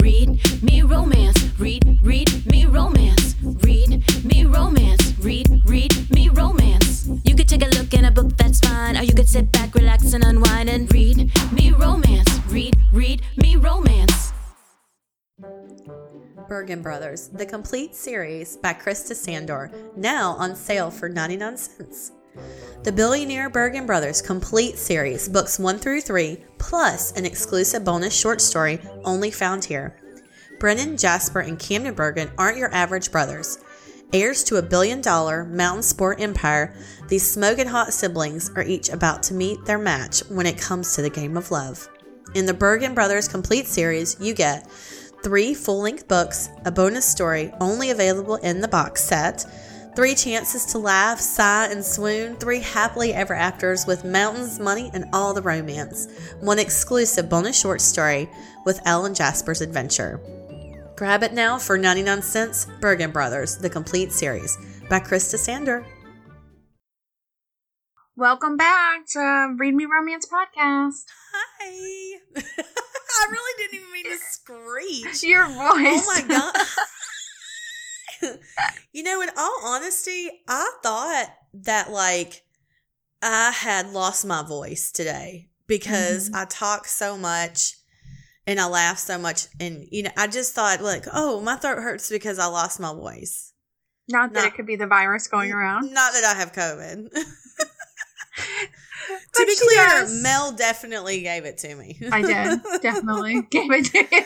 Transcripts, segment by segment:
read me romance. Read, read me romance. Read me romance. Read, read me romance. You could take a look in a book, that's fine. Or you could sit back, relax, and unwind and read me romance. Read, read me romance. Bergen Brothers, the complete series by Krista Sandor, now on sale for 99 cents. The Billionaire Bergen Brothers complete series, books 1 through 3, plus an exclusive bonus short story only found here. Brennan, Jasper, and Camden Bergen aren't your average brothers. Heirs to a billion dollar mountain sport empire, these smoking hot siblings are each about to meet their match when it comes to the game of love. In the Bergen Brothers complete series, you get three full length books, a bonus story only available in the box set, three chances to laugh, sigh, and swoon, three happily ever afters with mountains, money, and all the romance, one exclusive bonus short story with Elle and Jasper's adventure. Grab it now for 99 cents. Bergen Brothers, the complete series by Krista Sandor. Welcome back to Read Me Romance podcast. Hi. I really didn't even mean to screech. Your voice. Oh my god. you know, in all honesty, I thought that like I had lost my voice today because Mhm. I talk so much and I laugh so much and you know, I just thought like, oh, my throat hurts because I lost my voice. Not that Not- it could be the virus going around. Not that I have COVID. to be clear. Mel definitely gave it to me. I did. Definitely. Gave it to you.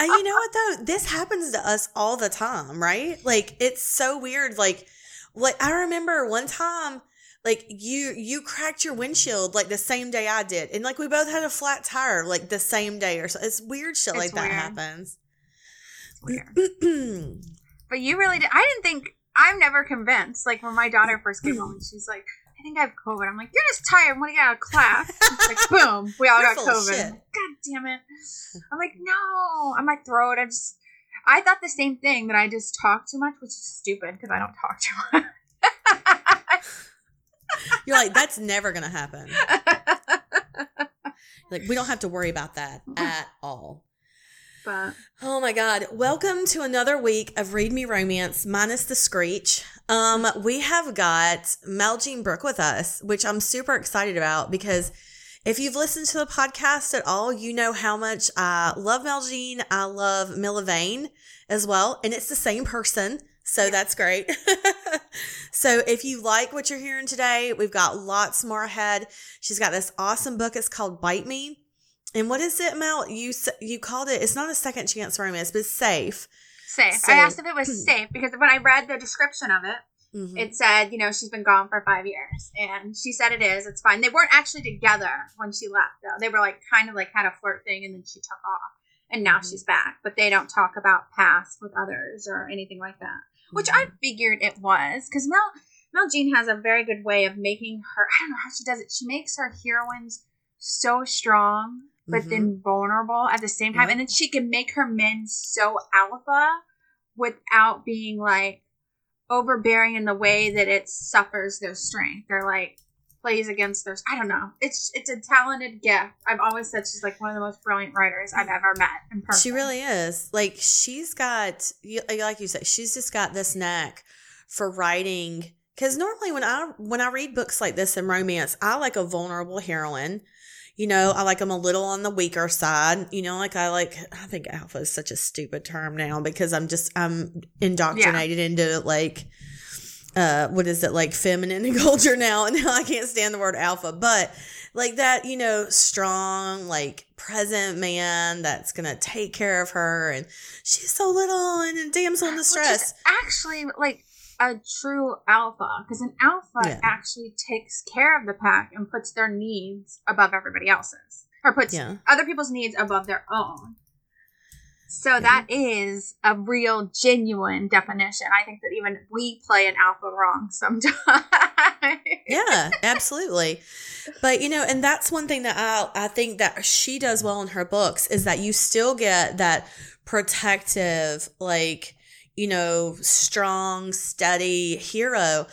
And you know what though? This happens to us all the time, right? Like it's so weird. Like, like I remember one time, like you you cracked your windshield like the same day I did, and like we both had a flat tire like the same day or so. It's weird shit It's like that happens. Weird. But you really did. I didn't think, I'm never convinced. Like when my daughter first came home, she's like, I think I have COVID. I'm like, you're just tired. I want to get out of class? Like, boom, we all You're got COVID. I'm like, God damn it. I'm like, no, on my throat. I just, I thought the same thing that I just talk too much, which is stupid because I don't talk too much. You're like that's never gonna happen. Like we don't have to worry about that at all. But Oh my God. Welcome to another week of Read Me Romance minus the screech. Um, we have got Meljean Brook with us, which I'm super excited about because if you've listened to the podcast at all, you know how much I love Meljean. I love Milla Vane as well. And it's the same person. So that's great. so if you like what you're hearing today, we've got lots more ahead. She's got this awesome book. It's called Bite Me. And what is it, Mel? You you called it. It's not a second chance romance, but it's safe. safe. So- I asked if it was safe because when I read the description of it, Mhm. it said, you know, she's been gone for five years. And she said it is. It's fine. They weren't actually together when she left, though. They were like kind of like had a flirt thing and then she took off. And now Mhm. she's back. But they don't talk about past with others or anything like that. Which I figured it was because Mel Meljean has a very good way of making her. I don't know how she does it. She makes her heroines so strong, but Mhm. then vulnerable at the same time, and then she can make her men so alpha without being like overbearing in the way that it suffers their strength. They're like plays against their. I don't know. It's it's a talented gift. I've always said she's like one of the most brilliant writers I've ever met in person. She really is. Like she's got, like you said, she's just got this knack for writing. Because normally when I when I read books like this in romance, I like a vulnerable heroine. You know, I like them a little on the weaker side. You know, like I like. I think alpha is such a stupid term now because I'm just I'm indoctrinated into like. Uh, what is it like feminine culture now? And now I can't stand the word alpha, but like that, you know, strong, like present man that's gonna take care of her, and she's so little and a damsel in Which is distress. actually like a true alpha because an alpha Yeah. actually takes care of the pack and puts their needs above everybody else's or puts Yeah, other people's needs above their own. So that is a real genuine definition. I think that even we play an alpha wrong sometimes. yeah, absolutely. But you know, and that's one thing that I I think that she does well in her books is that you still get that protective, like you know, strong, steady hero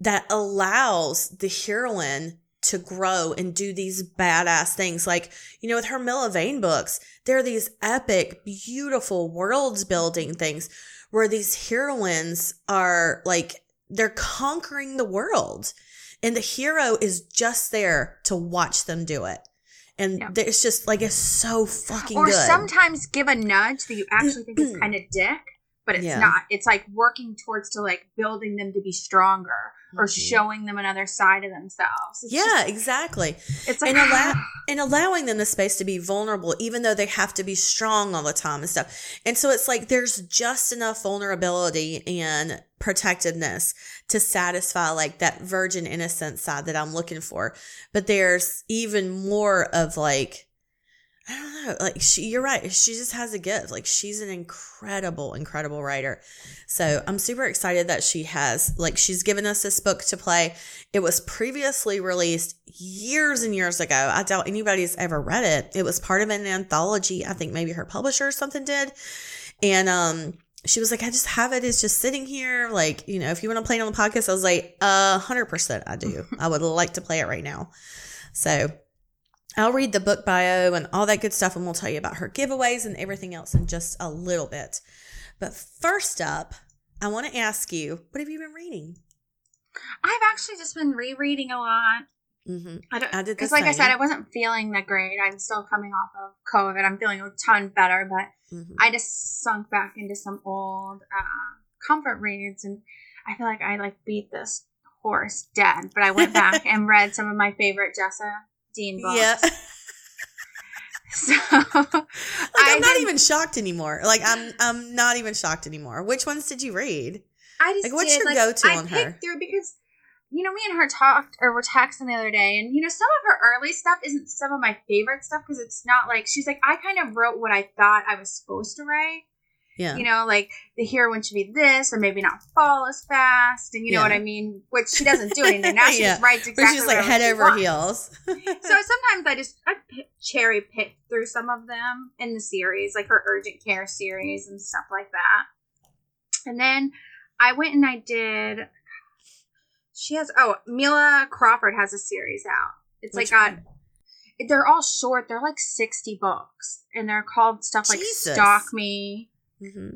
that allows the heroine to grow and do these badass things. Like, you know, with her Milla Vane books, there are these epic, beautiful worlds building things where these heroines are like, they're conquering the world. And the hero is just there to watch them do it. And Yeah. it's just like, it's so fucking or good. sometimes give a nudge that you actually think is kind of dick, but it's Yeah. not. It's like working towards to like building them to be stronger or Mhm. showing them another side of themselves. It's yeah, just- exactly. it's like and allow and allowing them the space to be vulnerable even though they have to be strong all the time and stuff and so it's like there's just enough vulnerability and protectiveness to satisfy like that virgin innocent side that i'm looking for but there's even more of like I don't know. Like she, you're right. She just has a gift. Like she's an incredible, incredible writer. So I'm super excited that she has, like, she's given us this book to play. It was previously released years and years ago. I doubt anybody's ever read it. It was part of an anthology. I think maybe her publisher or something did. And, um, she was like, I just have it. It's just sitting here. Like, you know, if you want to play it on the podcast, I was like, a 100% I do. I would like to play it right now. So I'll read the book bio and all that good stuff, and we'll tell you about her giveaways and everything else in just a little bit. But first up, I want to ask you, what have you been reading? I've actually just been rereading a lot. Mm-hmm. I don't. I did the Because, like I said, I wasn't feeling that great. I'm still coming off of COVID. I'm feeling a ton better, but hmm I just sunk back into some old uh, comfort reads, and I feel like I like beat this horse dead. But I went back and read some of my favorite Jessa Dean books. Yeah. So like I'm not even shocked anymore. Like I'm I'm not even shocked anymore. Which ones did you read? I just Like, what's did, your like, go-to on picked her? through because you know me and her talked or were texting the other day, and you know some of her early stuff isn't some of my favorite stuff because it's not like she's like I kind of wrote what I thought I was supposed to write. Yeah. You know, like the heroine should be this, or maybe not fall as fast, and you know what I mean. Which she doesn't do anything now. She Yeah. just writes exactly. she's like head over want. heels. So sometimes I just I cherry pick through some of them in the series, like her urgent care series and stuff like that. And then I went and I did. She has oh Mila Crawford has a series out. It's Which like got they're all short. They're like sixty books, and they're called stuff like Jesus. Stalk Me. Hmm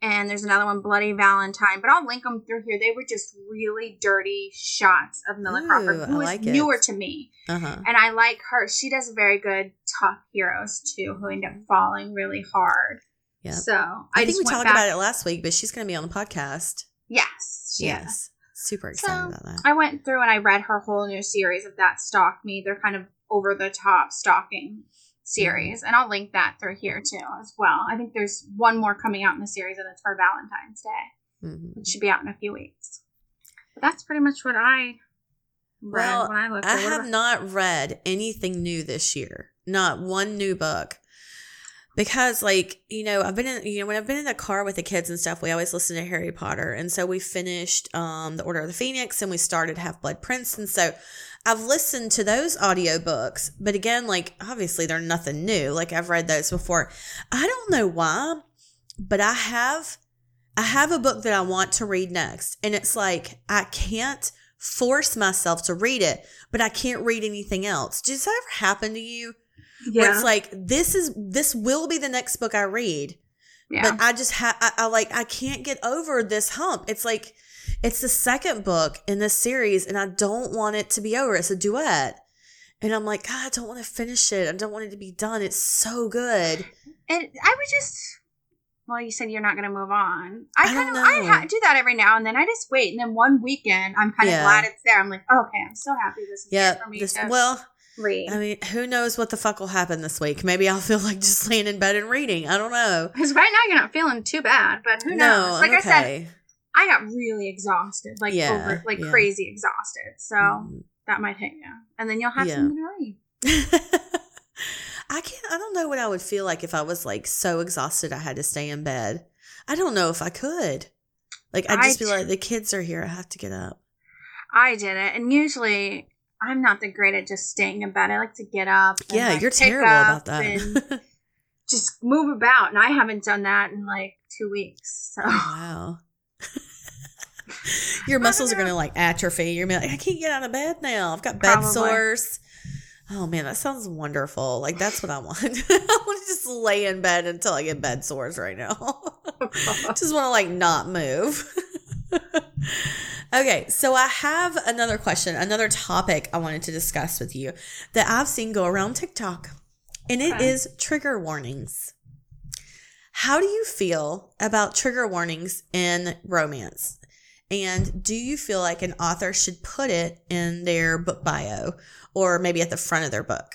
And there's another one, Bloody Valentine. But I'll link them through here. They were just really dirty shots of Mila Ooh, Crawford, I who is like it. newer to me. Uh huh. And I like her. She does very good tough heroes too, who end up falling really hard. Yeah. So I, I, think just we talked back- about it last week, but she's going to be on the podcast. Yes, she is. Yes. Super excited So about that. I went through and I read her whole new series of that Stalk Me. They're kind of over the top stalking series, and I'll link that through here too as well. I think there's one more coming out in the series, and it's for Valentine's Day. Mhm. It should be out in a few weeks. But that's pretty much what I read Well, when I looked. I have about- not read anything new this year. Not one new book. Because like, you know, I've been in you know, when I've been in the car with the kids and stuff, we always listen to Harry Potter. And so we finished um The Order of the Phoenix and we started Half Blood Prince. And so I've listened to those audiobooks, but again, like obviously they're nothing new. Like I've read those before. I don't know why, but I have I have a book that I want to read next. And it's like I can't force myself to read it, but I can't read anything else. Does that ever happen to you? Where yeah, it's like this is this will be the next book I read, yeah. but I just have I, I like I can't get over this hump. It's like it's the second book in this series, and I don't want it to be over. It's a duet, and I'm like, God, I don't want to finish it. I don't want it to be done. It's so good. And I would just. Well, you said you're not going to move on. I, I kind of. I ha- do that every now and then. I just wait, and then one weekend I'm kind of glad it's there. I'm like, okay, I'm so happy this is Yeah. there for me This, to well, read. I mean, who knows what the fuck will happen this week? Maybe I'll feel like just laying in bed and reading. I don't know. Because right now you're not feeling too bad, but who no, knows? Like I'm I said, okay. I got really exhausted, like Yeah, over, like yeah. crazy exhausted. So Mhm. that might hit you, and then you'll have Yeah. something to read. I can't. I don't know what I would feel like if I was like so exhausted I had to stay in bed. I don't know if I could. Like I'd I just be like, the kids are here. I have to get up. I did it, and usually I'm not that great at just staying in bed. I like to get up. and, Yeah, like, you're terrible about that. just move about, and I haven't done that in like two weeks. So wow. Your muscles are going to like atrophy. You're to be like, I can't get out of bed now. I've got bed Probably. sores. Oh man, that sounds wonderful. Like that's what I want. I want to just lay in bed until I get bed sores right now. just want to like not move. okay, so I have another question, another topic I wanted to discuss with you that I've seen go around TikTok, and it is Okay. trigger warnings. How do you feel about trigger warnings in romance? And do you feel like an author should put it in their book bio or maybe at the front of their book?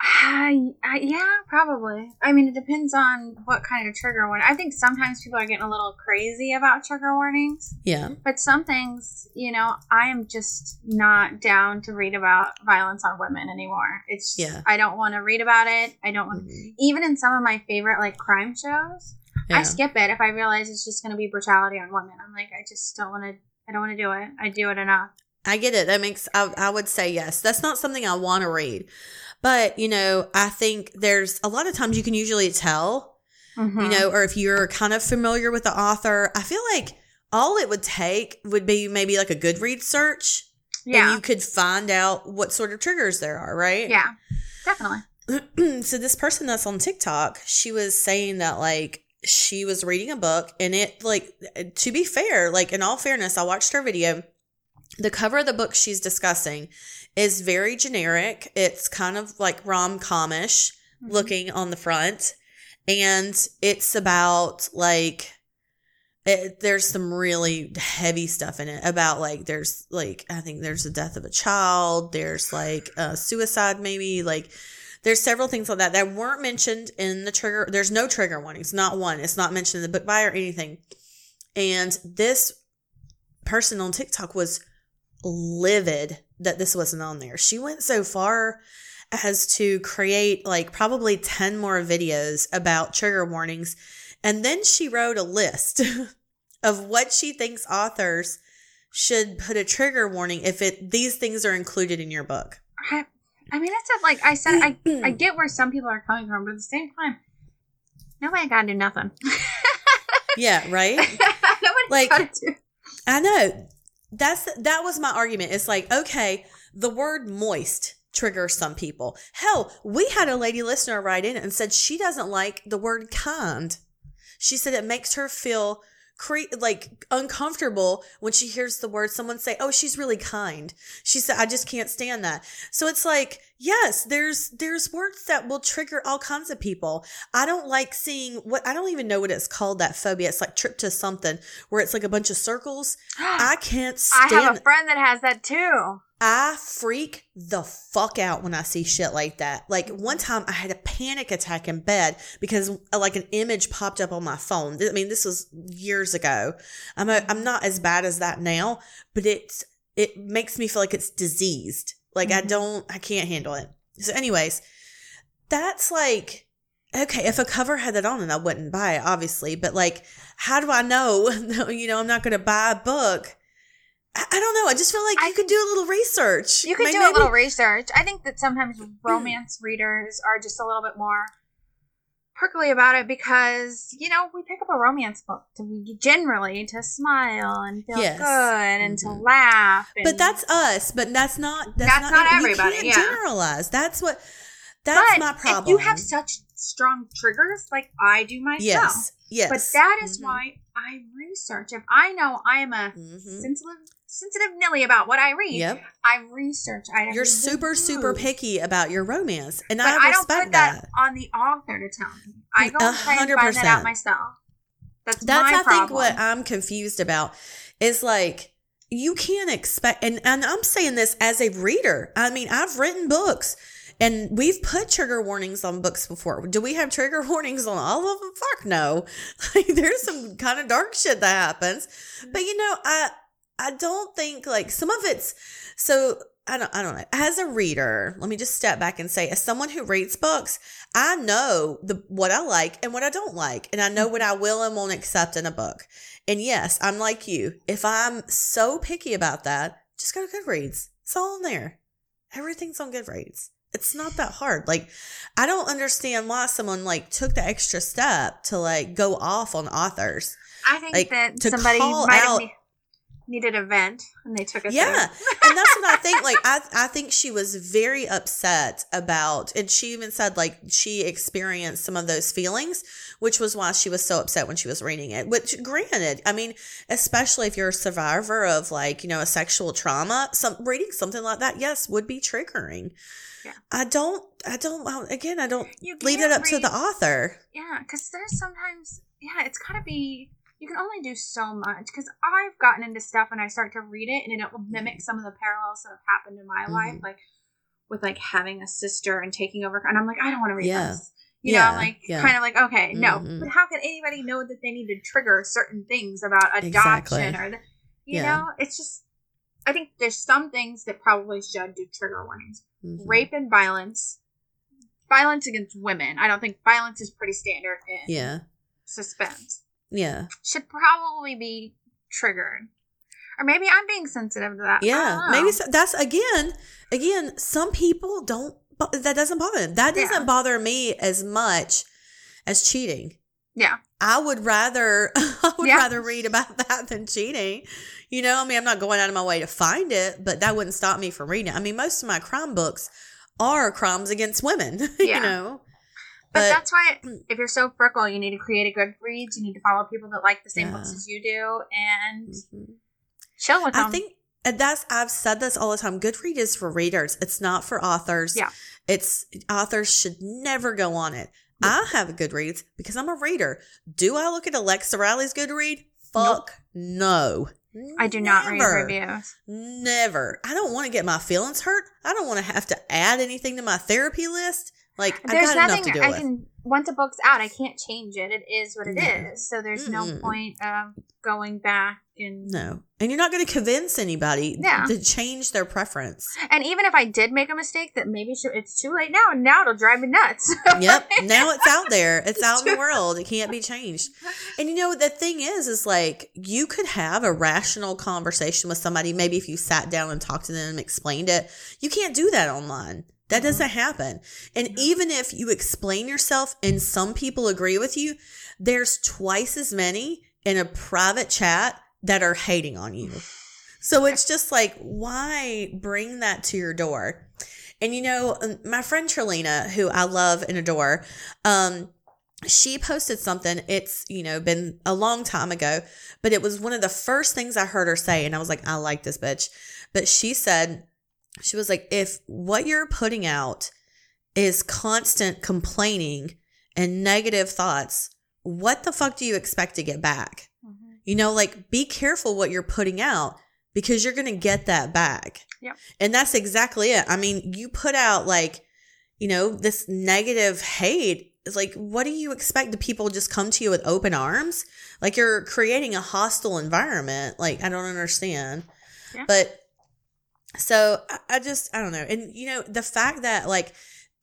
I, I, yeah, probably. I mean, it depends on what kind of trigger warning. I think sometimes people are getting a little crazy about trigger warnings, Yeah. but some things, you know, I am just not down to read about violence on women anymore. It's Yeah. I don't want to read about it. I don't want. Mhm. Even in some of my favorite like crime shows, Yeah. I skip it if I realize it's just going to be brutality on women. I'm like, I just don't want to. I don't want to do it. I do it enough. I get it. That makes I, I would say yes. That's not something I want to read. But, you know, I think there's a lot of times you can usually tell, Mm-hmm. you know, or if you're kind of familiar with the author, I feel like all it would take would be maybe like a Goodreads search yeah, and you could find out what sort of triggers there are, right? yeah, definitely. so this person that's on TikTok, she was saying that like she was reading a book and it like to be fair, like in all fairness, I watched her video. The cover of the book she's discussing is very generic. It's kind of like rom comish Mhm. looking on the front. And it's about like it, there's some really heavy stuff in it about like there's like I think there's the death of a child, there's like a suicide maybe like there's several things like that that weren't mentioned in the trigger. There's no trigger warnings, not one. It's not mentioned in the book by or anything. And this person on TikTok was livid that this wasn't on there. She went so far as to create like probably 10 more videos about trigger warnings. And then she wrote a list of what she thinks authors should put a trigger warning if it these things are included in your book. I, I mean, it's a, like I said, I, I get where some people are coming from, but at the same time, nobody ain't gotta do nothing. Yeah, right? Like-. I know. That's that was my argument. It's like, okay, the word moist triggers some people. Hell, we had a lady listener write in and said she doesn't like the word kind. She said it makes her feel cre- like uncomfortable when she hears the word someone say, "Oh, she's really kind." She said, "I just can't stand that." So it's like, yes, there's there's words that will trigger all kinds of people. I don't like seeing what I don't even know what it's called that phobia. It's like trip to something where it's like a bunch of circles. I can't I have a friend that has that too. I freak the fuck out when I see shit like that. Like one time I had a panic attack in bed because uh, like an image popped up on my phone. I mean, this was years ago. I'm a, I'm not as bad as that now, but it's it makes me feel like it's diseased. Like I Mhm. don't I can't handle it. So anyways, that's like okay, if a cover had that on it, I wouldn't buy it, obviously. But like, how do I know? you know, I'm not going to buy a book. I, don't know. I just feel like I you could do a little research. You could do a little research. I think that sometimes romance readers are just a little bit more prickly about it because you know we pick up a romance book to generally to smile and feel Yes. good and to Mhm. laugh. And, But that's us. But that's not. That's, That's not you everybody, can't yeah. generalize. That's what. That's but my problem. If you have such strong triggers, like I do myself, yes, yes. but that is Mhm. why I research. If I know I am a Mhm. sensitive, sensitive Nilly about what I read, Yep. I research. I You're super, super picky about your romance, and But I I, don't respect put that, that. on the author to tell me. I A and try and hundred find that out myself. That's, That's my I problem. think what I'm confused about is like you can't expect and, and I'm saying this as a reader. I mean, I've written books and we've put trigger warnings on books before. Do we have trigger warnings on all of them? Fuck no. Like there's some kind of dark shit that happens. But you know, I I don't think like some of it's so I don't I don't know. As a reader, let me just step back and say as someone who reads books, I know the what I like and what I don't like, and I know what I will and won't accept in a book. And yes, I'm like you. If I'm so picky about that, just go to Goodreads. It's all in there. Everything's on Goodreads. it's not that hard. Like, I don't understand why someone like took the extra step to like go off on authors. I think Like, that to somebody call might out- ne- needed a vent and they took it. Yeah. and that's what I think. Like, I, I think she was very upset about, and she even said, like, she experienced some of those feelings, which was why she was so upset when she was reading it. Which, granted, I mean, especially if you're a survivor of, like, you know, a sexual trauma, some reading something like that, yes, would be triggering. Yeah. I don't, I don't, again, I don't leave it up to the author. Yeah, because there's sometimes, yeah, it's gotta be. You can only do so much. Because I've gotten into stuff and I start to read it, and it will mimic some of the parallels that have happened in my life, Mhm. like with like having a sister and taking over. And I'm like, I don't want to read Yeah. this. You Yeah, know, like yeah. kind of like okay, no. Mhm. But how can anybody know that they need to trigger certain things about adoption Exactly. or the, you know? It's just. I think there's some things that probably should do trigger warnings. Mhm. Rape and violence. Violence against women. I don't think violence is pretty standard in Yeah. suspense. Yeah. Should probably be triggered. Or maybe I'm being sensitive to that. Yeah, maybe so, that's again, again. Some people don't. That doesn't bother them. That doesn't Yeah. bother me as much as cheating. Yeah. I would rather. I would Yeah. rather read about that than cheating. You know, I mean, I'm not going out of my way to find it, but that wouldn't stop me from reading it. I mean, most of my crime books are crimes against women. Yeah. you know, But, But- that's why if you're so fickle, you need to create a Goodreads. You need to follow people that like the same Yeah. books as you do and Mhm. chill with them. I think and that's I've said this all the time. Goodread is for readers. It's not for authors. Yeah. It's authors should never go on it. I have a Goodreads because I'm a reader. Do I look at Alexa Riley's Goodread? Fuck no. I do not read reviews. Never. I don't want to get my feelings hurt. I don't want to have to add anything to my therapy list. Like There's got enough nothing I with. can once a book's out, I can't change it. It is what it is. No. So there's no Mm-mm. point of going back and no. And you're not going to convince anybody Yeah. to change their preference. and even if I did make a mistake, that maybe it's too late now, and now it'll drive me nuts. yep. Now it's out there. It's out in the world. It can't be changed. And you know, the thing is, is like you could have a rational conversation with somebody. Maybe if you sat down and talked to them and explained it, you can't do that online. That doesn't happen. And even if you explain yourself and some people agree with you, there's twice as many in a private chat that are hating on you. So it's just like, why bring that to your door? And you know, um, my friend Trelina, who I love and adore, um, she posted something. It's, you know, been a long time ago, but it was one of the first things I heard her say. And I was like, I like this bitch. But she said, she was like, if what you're putting out is constant complaining and negative thoughts, what the fuck do you expect to get back? Mm-hmm. You know, like be careful what you're putting out because you're going to get that back. Yep. And that's exactly it. I mean, you put out like, you know, this negative hate. It's like, what do you expect? Do people just come to you with open arms? Like you're creating a hostile environment. Like, I don't understand. Yeah. But so I, just, I don't know. And, you know, the fact that like,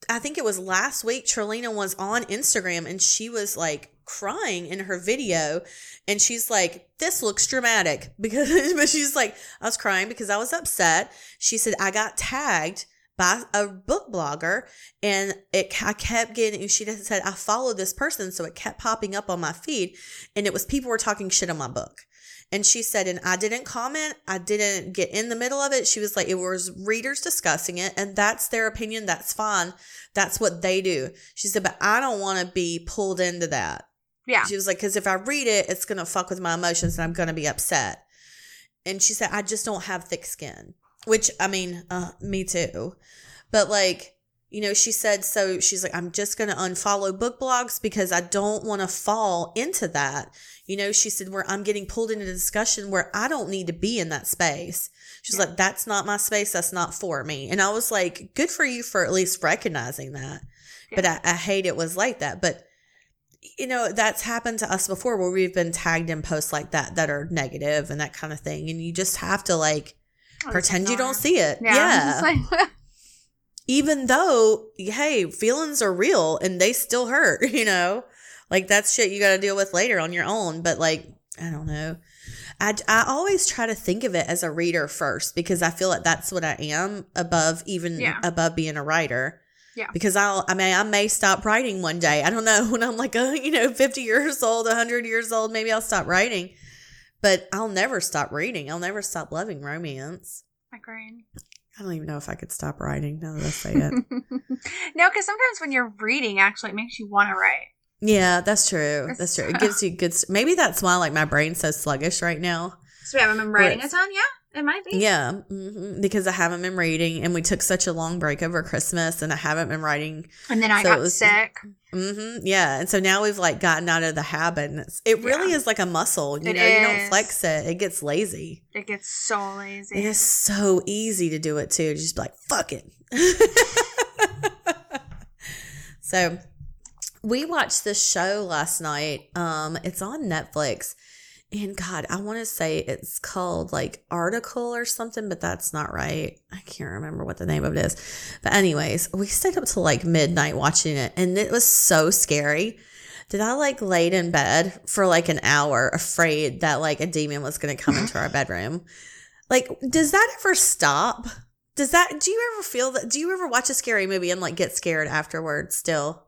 I think it was last week, Trelina was on Instagram and she was like crying in her video. And she's like, this looks dramatic because, but she's like, I was crying because I was upset. She said, I got tagged by a book blogger and it, I kept getting, she said, I followed this person. So it kept popping up on my feed and it was people were talking shit on my book. And she said, and I didn't comment. I didn't get in the middle of it. She was like, it was readers discussing it, and that's their opinion. That's fine. That's what they do. She said, but I don't want to be pulled into that. yeah. She was like, because if I read it, it's going to fuck with my emotions and I'm going to be upset. And she said, I just don't have thick skin, which I mean, uh, me too. But like, you know, she said, so she's like, I'm just going to unfollow book blogs because I don't want to fall into that. You know, she said, where I'm getting pulled into a discussion where I don't need to be in that space. She's Yeah. like, that's not my space. That's not for me. And I was like, good for you for at least recognizing that. But I, I hate it was like that. But you know that's happened to us before where we've been tagged in posts like that that are negative and that kind of thing and you just have to like pretend you don't see it Yeah. yeah, even though hey feelings are real and they still hurt you know like that's shit you got to deal with later on your own but like i don't know I, I always try to think of it as a reader first because I feel like that's what I am above even Yeah. above being a writer. Yeah. Because I'll, I mean, I may stop writing one day. I don't know when I'm like, uh, you know, 50 years old, 100 years old, maybe I'll stop writing. But I'll never stop reading. I'll never stop loving romance. Agreed. I don't even know if I could stop writing now that I say it. no, because sometimes when you're reading, actually, it makes you want to write. yeah, that's true. That's true. It gives you good. Maybe that's why like my brain's so sluggish right now. So we haven't been writing a ton. Yeah, it might be. Yeah, hmm because I haven't been reading, and we took such a long break over Christmas, and I haven't been writing. And then I So got was- sick. hmm Yeah, and so now we've like gotten out of the habit, and it's, it really Yeah. is like a muscle. You It know, you don't flex it; it gets lazy. It gets so lazy. It is so easy to do it too. Just be like, fuck it. so we watched this show last night. Um, it's on Netflix. And God, I want to say it's called like Article or something, but that's not right. I can't remember what the name of it is. But, anyways, we stayed up till like midnight watching it, and it was so scary that I like laid in bed for like an hour, afraid that like a demon was going to come into our bedroom. Like, does that ever stop? Does that, do you ever feel that? Do you ever watch a scary movie and like get scared afterwards still?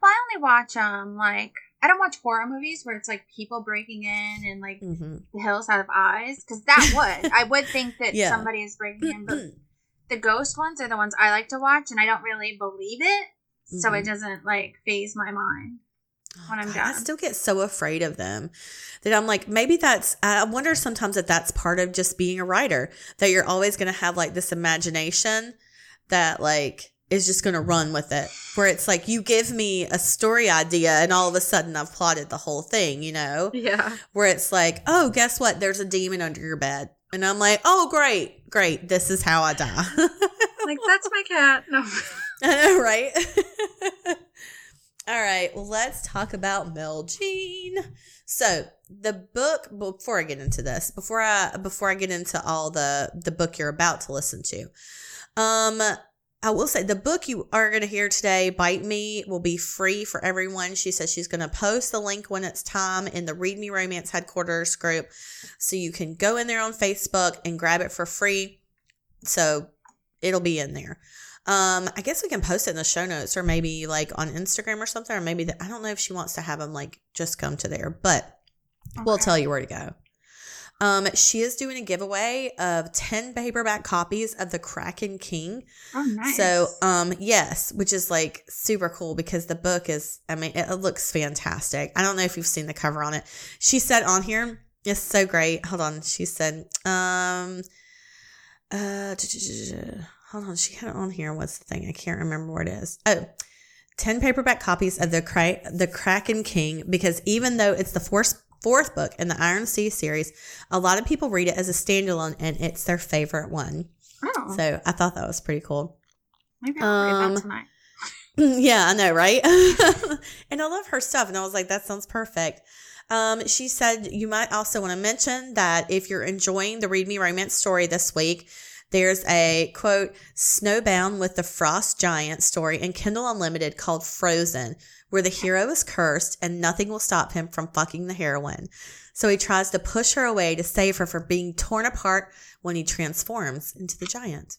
Well, I only watch um like I don't watch horror movies where it's like people breaking in and like Mm-hmm. the hills out of eyes because that would I would think that Yeah. somebody is breaking in, but the ghost ones are the ones I like to watch, and I don't really believe it, so Mhm. it doesn't like faze my mind. when I'm God, I still get so afraid of them that I'm like, maybe that's, I wonder sometimes if that's part of just being a writer, that you're always going to have like this imagination that like is just going to run with it. Where it's like, you give me a story idea and all of a sudden I've plotted the whole thing, you know? Yeah, Where it's like, oh, guess what? There's a demon under your bed. And I'm like, oh, great, great. This is how I die. like that's my cat. No, right? All right, well, let's talk about Meljean. So the book before I get into this, before I before I get into all the the book you're about to listen to, um, I will say the book you are going to hear today, "Bite Me," will be free for everyone. She says she's going to post the link when it's time in the Read Me Romance headquarters group, so you can go in there on Facebook and grab it for free. So it'll be in there. Um, I guess we can post it in the show notes or maybe like on Instagram or something, or maybe the, I don't know if she wants to have them like just come to there, but we'll tell you where to go. Um, she is doing a giveaway of 10 paperback copies of The Kraken King. Oh, nice. So, um, yes, which is like super cool because the book is, I mean, it, it looks fantastic. I don't know if you've seen the cover on it. She said on here, it's so great. Hold on. She said, um, uh, hold on. She had it on here. What's the thing? I can't remember what it is. Oh, 10 paperback copies of the Cra- the Kraken King because even though it's the fourth fourth book in the Iron Sea series, a lot of people read it as a standalone and it's their favorite one. oh, So I thought that was pretty cool. maybe I'll read um, that tonight. yeah, I know, right? and I love her stuff. And I was like, that sounds perfect. Um, she said you might also want to mention that if you're enjoying the Read Me Romance story this week, there's a quote, snowbound with the frost giant story in Kindle Unlimited called Frozen, where the hero is cursed and nothing will stop him from fucking the heroine. So he tries to push her away to save her from being torn apart when he transforms into the giant.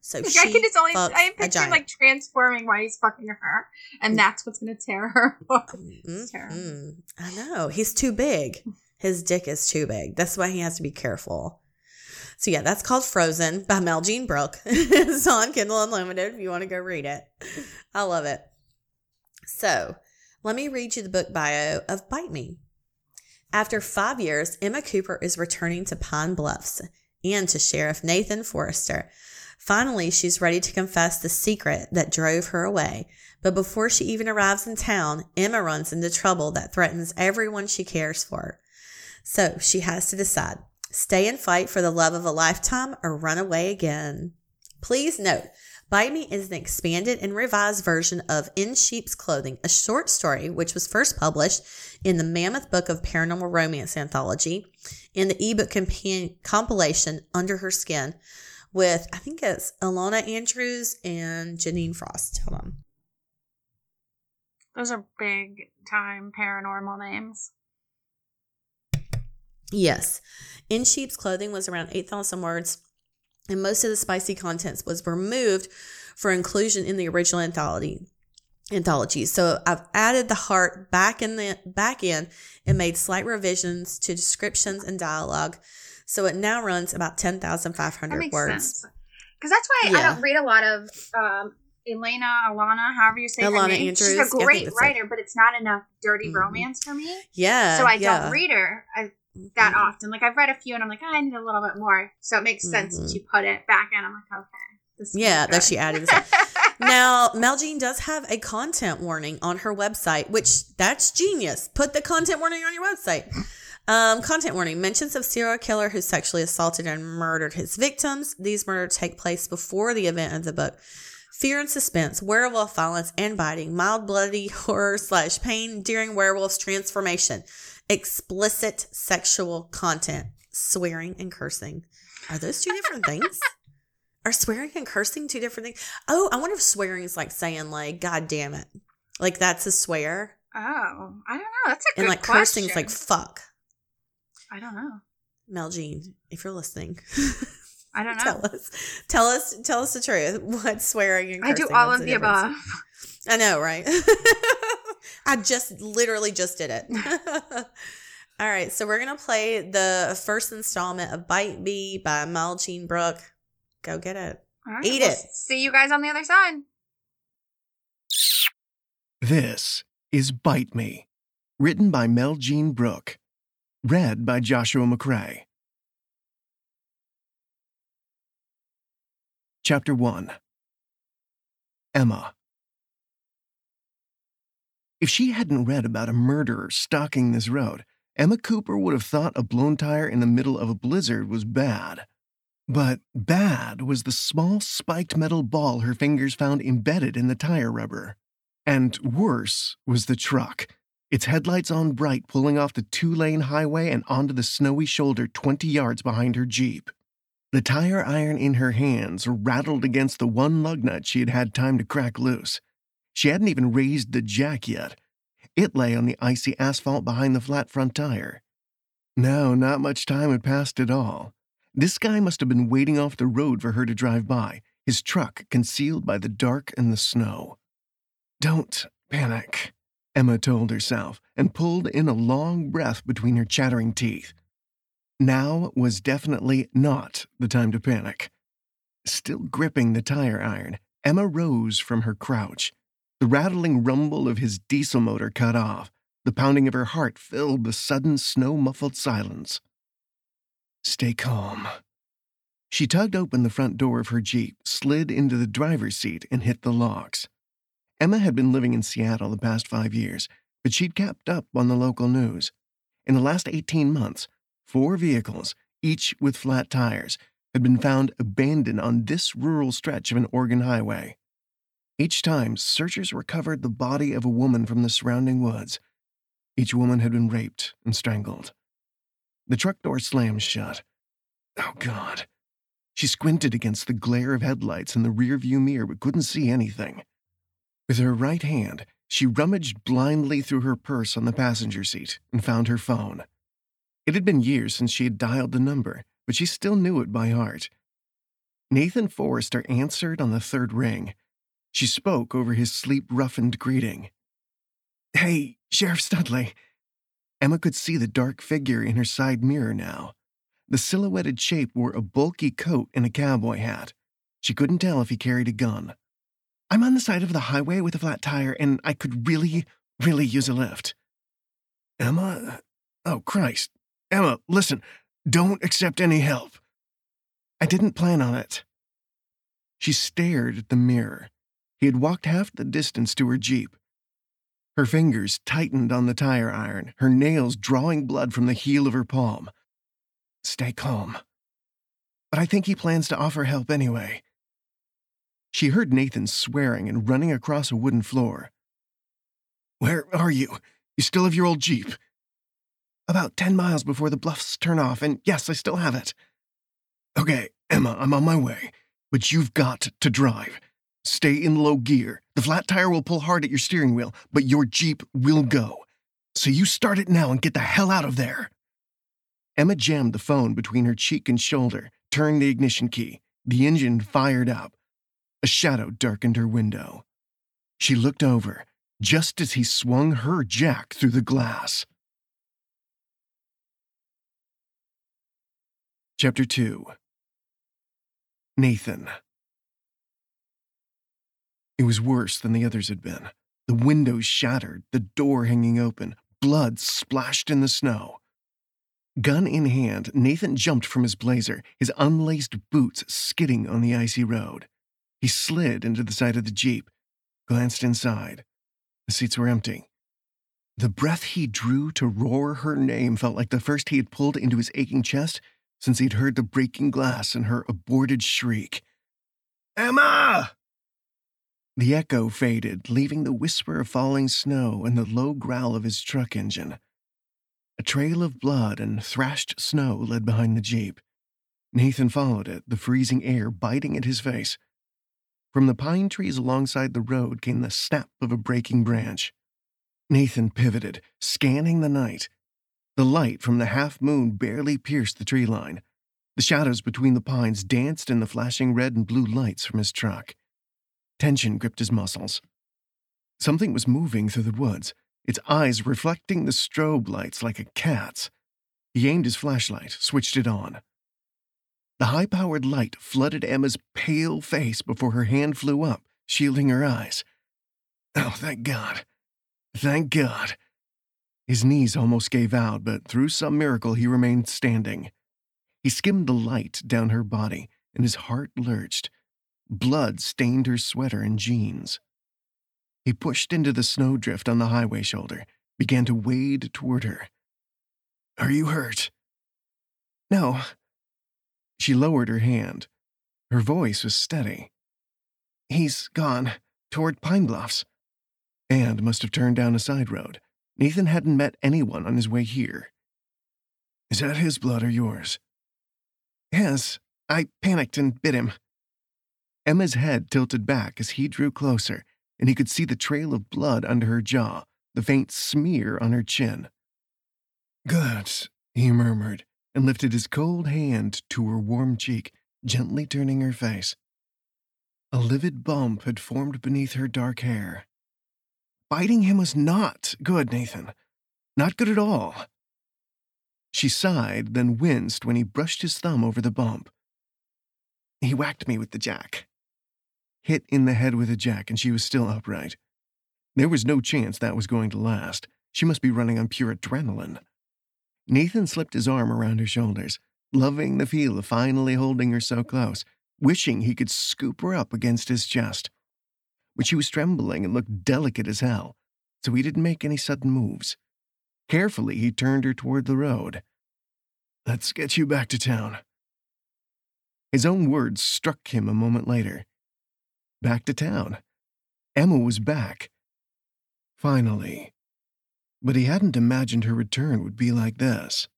So Like, she I can just only I a picture giant. like transforming while he's fucking her, and that's what's gonna tear her. apart. Mhm. I know. He's too big. His dick is too big. That's why he has to be careful. So yeah, that's called Frozen by Meljean Brook. it's on Kindle Unlimited if you want to go read it. I love it. So let me read you the book bio of Bite Me. After five years, Emma Cooper is returning to Pine Bluffs and to Sheriff Nathan Forrester. Finally, she's ready to confess the secret that drove her away. But before she even arrives in town, Emma runs into trouble that threatens everyone she cares for. So she has to decide stay and fight for the love of a lifetime or run away again. Please note, Bite Me is an expanded and revised version of In Sheep's Clothing, a short story which was first published in the Mammoth Book of Paranormal Romance anthology in the ebook compa- compilation Under Her Skin with, I think it's Alana Andrews and Jeaniene Frost. Hold on. Those are big time paranormal names. Yes. In Sheep's Clothing was around 8,000 words. and most of the spicy contents was removed for inclusion in the original anthology anthology. So I've added the heart back in the back in and made slight revisions to descriptions and dialogue. So it now runs about ten thousand five That hundred makes words. Because that's why I don't read a lot of um, Elena, Alana, however you say her name. Andrews, She's a great it. writer, but it's not enough dirty Mhm. romance for me. Yeah. so I yeah. don't read her uh, that Mhm. often. Like I've read a few, and I'm like, "Oh, I need a little bit more. So it makes sense that Mhm. you put it back in. I'm like, okay. Yeah, good. that she added. now, Meljean does have a content warning on her website, which that's genius. Put the content warning on your website. Um, content warning mentions of serial killer who sexually assaulted and murdered his victims. These murders take place before the event of the book. Fear and suspense, werewolf violence and biting, mild bloody horror slash pain during werewolf's transformation, explicit sexual content, swearing and cursing. Are those two different things? Are swearing and cursing two different things? Oh, I wonder if swearing is like saying like "God damn it," like that's a swear, oh, I don't know. That's a good and like question. cursing is like "fuck." I don't know. Meljean, if you're listening, I don't know. tell us, tell us, tell us the truth. What's swearing and I do all of the above. I know, right? I just literally just did it. all right, so we're gonna play the first installment of "Bite Me" by Meljean Brook. Go get it. All right, Eat we'll it. See you guys on the other side. This is Bite Me, written by Meljean Brook, read by Joshua McCrae. Chapter 1 Emma. If she hadn't read about a murderer stalking this road, Emma Cooper would have thought a blown tire in the middle of a blizzard was bad. But bad was the small spiked metal ball her fingers found embedded in the tire rubber. And worse was the truck, its headlights on bright, pulling off the two lane highway and onto the snowy shoulder 20 yards behind her Jeep. The tire iron in her hands rattled against the one lug nut she had had time to crack loose. She hadn't even raised the jack yet. It lay on the icy asphalt behind the flat front tire. No, not much time had passed at all. This guy must have been waiting off the road for her to drive by, his truck concealed by the dark and the snow. Don't panic, Emma told herself and pulled in a long breath between her chattering teeth. Now was definitely not the time to panic. Still gripping the tire iron, Emma rose from her crouch. The rattling rumble of his diesel motor cut off. The pounding of her heart filled the sudden snow muffled silence. Stay calm. She tugged open the front door of her Jeep, slid into the driver's seat, and hit the locks. Emma had been living in Seattle the past five years, but she'd kept up on the local news. In the last 18 months, four vehicles, each with flat tires, had been found abandoned on this rural stretch of an Oregon highway. Each time, searchers recovered the body of a woman from the surrounding woods. Each woman had been raped and strangled. The truck door slammed shut. Oh, God. She squinted against the glare of headlights in the rearview mirror but couldn't see anything. With her right hand, she rummaged blindly through her purse on the passenger seat and found her phone. It had been years since she had dialed the number, but she still knew it by heart. Nathan Forrester answered on the third ring. She spoke over his sleep roughened greeting. Hey, Sheriff Studley. Emma could see the dark figure in her side mirror now. The silhouetted shape wore a bulky coat and a cowboy hat. She couldn't tell if he carried a gun. I'm on the side of the highway with a flat tire, and I could really, really use a lift. Emma? Oh, Christ. Emma, listen, don't accept any help. I didn't plan on it. She stared at the mirror. He had walked half the distance to her Jeep. Her fingers tightened on the tire iron, her nails drawing blood from the heel of her palm. Stay calm. But I think he plans to offer help anyway. She heard Nathan swearing and running across a wooden floor. Where are you? You still have your old Jeep? About 10 miles before the bluffs turn off, and yes, I still have it. Okay, Emma, I'm on my way, but you've got to drive. Stay in low gear. The flat tire will pull hard at your steering wheel, but your Jeep will go. So you start it now and get the hell out of there. Emma jammed the phone between her cheek and shoulder, turned the ignition key, the engine fired up. A shadow darkened her window. She looked over just as he swung her jack through the glass. Chapter 2 Nathan It was worse than the others had been. The windows shattered, the door hanging open, blood splashed in the snow. Gun in hand, Nathan jumped from his blazer, his unlaced boots skidding on the icy road. He slid into the side of the Jeep, glanced inside. The seats were empty. The breath he drew to roar her name felt like the first he had pulled into his aching chest since he'd heard the breaking glass and her aborted shriek. Emma! The echo faded, leaving the whisper of falling snow and the low growl of his truck engine. A trail of blood and thrashed snow led behind the Jeep. Nathan followed it, the freezing air biting at his face. From the pine trees alongside the road came the snap of a breaking branch. Nathan pivoted, scanning the night. The light from the half moon barely pierced the tree line. The shadows between the pines danced in the flashing red and blue lights from his truck. Tension gripped his muscles. Something was moving through the woods, its eyes reflecting the strobe lights like a cat's. He aimed his flashlight, switched it on. The high powered light flooded Emma's pale face before her hand flew up, shielding her eyes. Oh, thank God. Thank God. His knees almost gave out, but through some miracle he remained standing. He skimmed the light down her body, and his heart lurched. Blood stained her sweater and jeans. He pushed into the snowdrift on the highway shoulder, began to wade toward her. Are you hurt? No. She lowered her hand. Her voice was steady. He's gone, toward Pine Bluffs. And must have turned down a side road. Nathan hadn't met anyone on his way here. Is that his blood or yours? His. I panicked and bit him. Emma's head tilted back as he drew closer, and he could see the trail of blood under her jaw, the faint smear on her chin. Good, he murmured, and lifted his cold hand to her warm cheek, gently turning her face. A livid bump had formed beneath her dark hair. Biting him was not good, Nathan. Not good at all. She sighed, then winced when he brushed his thumb over the bump. He whacked me with the jack hit in the head with a jack, and she was still upright. There was no chance that was going to last. She must be running on pure adrenaline. Nathan slipped his arm around her shoulders, loving the feel of finally holding her so close, wishing he could scoop her up against his chest. But she was trembling and looked delicate as hell, so he didn't make any sudden moves. Carefully, he turned her toward the road. Let's get you back to town. His own words struck him a moment later back to town. Emma was back. Finally. But he hadn't imagined her return would be like this.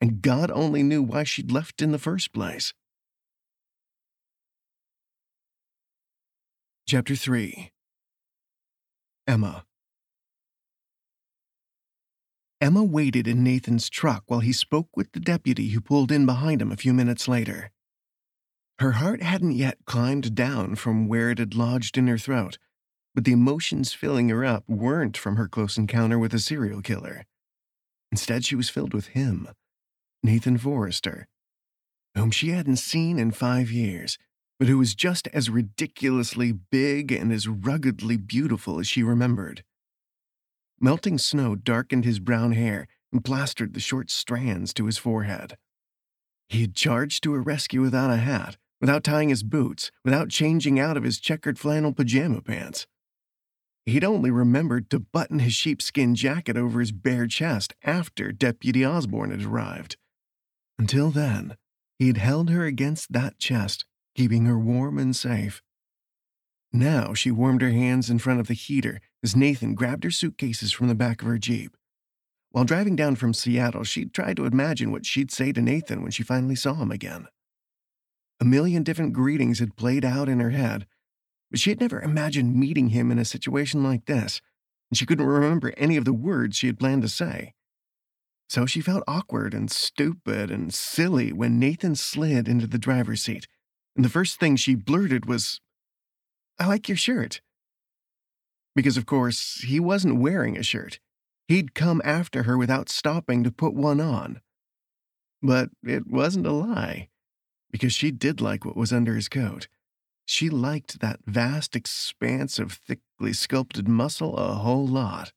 And God only knew why she'd left in the first place. Chapter 3 Emma Emma waited in Nathan's truck while he spoke with the deputy who pulled in behind him a few minutes later. Her heart hadn't yet climbed down from where it had lodged in her throat, but the emotions filling her up weren't from her close encounter with a serial killer. Instead, she was filled with him, Nathan Forrester, whom she hadn't seen in five years, but who was just as ridiculously big and as ruggedly beautiful as she remembered. Melting snow darkened his brown hair and plastered the short strands to his forehead. He had charged to her rescue without a hat, without tying his boots, without changing out of his checkered flannel pajama pants. He'd only remembered to button his sheepskin jacket over his bare chest after Deputy Osborne had arrived. Until then, he'd held her against that chest, keeping her warm and safe. Now she warmed her hands in front of the heater as Nathan grabbed her suitcases from the back of her Jeep. While driving down from Seattle, she'd tried to imagine what she'd say to Nathan when she finally saw him again. A million different greetings had played out in her head, but she had never imagined meeting him in a situation like this, and she couldn't remember any of the words she had planned to say. So she felt awkward and stupid and silly when Nathan slid into the driver's seat and the first thing she blurted was, I like your shirt. Because, of course, he wasn't wearing a shirt. He'd come after her without stopping to put one on. But it wasn't a lie, because she did like what was under his coat. She liked that vast expanse of thickly sculpted muscle a whole lot.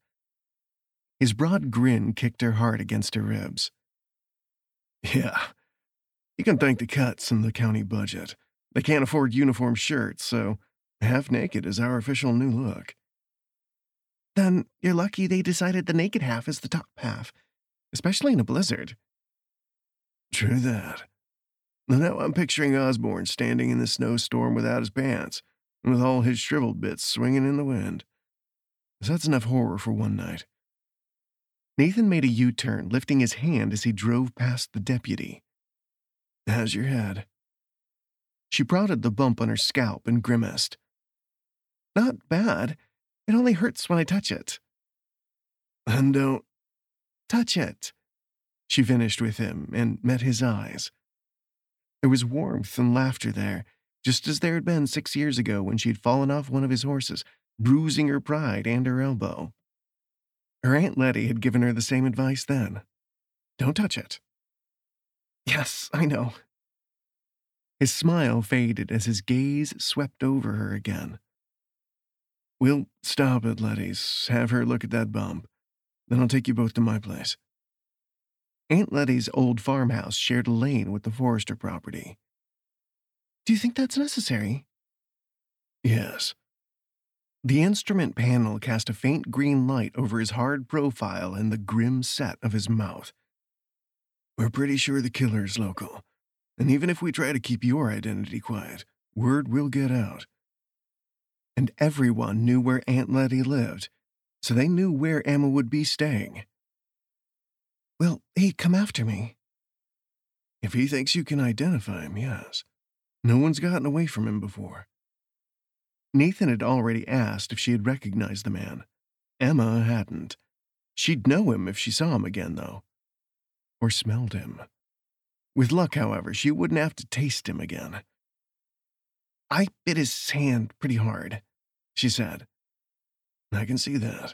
His broad grin kicked her heart against her ribs. Yeah, you can thank the cuts in the county budget. They can't afford uniform shirts, so half naked is our official new look. Then you're lucky they decided the naked half is the top half, especially in a blizzard. True that. Now I'm picturing Osborne standing in the snowstorm without his pants, and with all his shriveled bits swinging in the wind. That's enough horror for one night. Nathan made a U turn, lifting his hand as he drove past the deputy. How's your head? She prodded the bump on her scalp and grimaced. Not bad. It only hurts when I touch it. And don't touch it. She finished with him and met his eyes. There was warmth and laughter there, just as there had been six years ago when she had fallen off one of his horses, bruising her pride and her elbow. Her Aunt Letty had given her the same advice then. Don't touch it. Yes, I know. His smile faded as his gaze swept over her again. We'll stop at Letty's, have her look at that bump. Then I'll take you both to my place. Aunt Letty's old farmhouse shared a lane with the Forrester property. Do you think that's necessary? Yes. The instrument panel cast a faint green light over his hard profile and the grim set of his mouth. We're pretty sure the killer's local, and even if we try to keep your identity quiet, word will get out and everyone knew where Aunt Letty lived, so they knew where Emma would be staying. Will he come after me? If he thinks you can identify him, yes. No one's gotten away from him before. Nathan had already asked if she had recognized the man. Emma hadn't. She'd know him if she saw him again, though. Or smelled him. With luck, however, she wouldn't have to taste him again. I bit his hand pretty hard, she said. I can see that.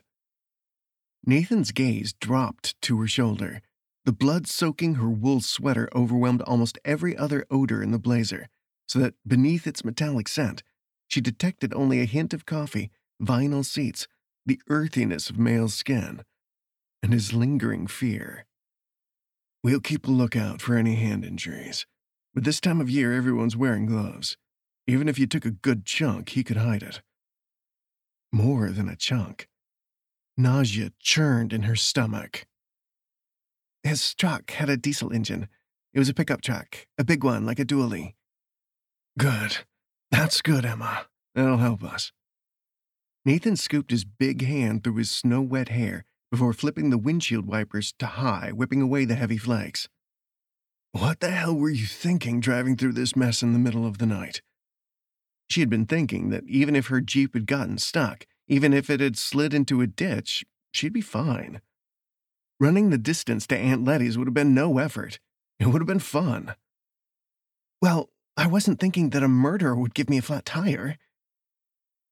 Nathan's gaze dropped to her shoulder. The blood soaking her wool sweater overwhelmed almost every other odor in the blazer, so that beneath its metallic scent, she detected only a hint of coffee, vinyl seats, the earthiness of male skin, and his lingering fear. We'll keep a lookout for any hand injuries, but this time of year everyone's wearing gloves. Even if you took a good chunk, he could hide it. More than a chunk. Nausea churned in her stomach. His truck had a diesel engine. It was a pickup truck, a big one like a dually. Good. That's good, Emma. That'll help us. Nathan scooped his big hand through his snow wet hair before flipping the windshield wipers to high, whipping away the heavy flakes. What the hell were you thinking driving through this mess in the middle of the night? She had been thinking that even if her Jeep had gotten stuck, even if it had slid into a ditch, she'd be fine. Running the distance to Aunt Letty's would have been no effort. It would have been fun. Well, I wasn't thinking that a murderer would give me a flat tire.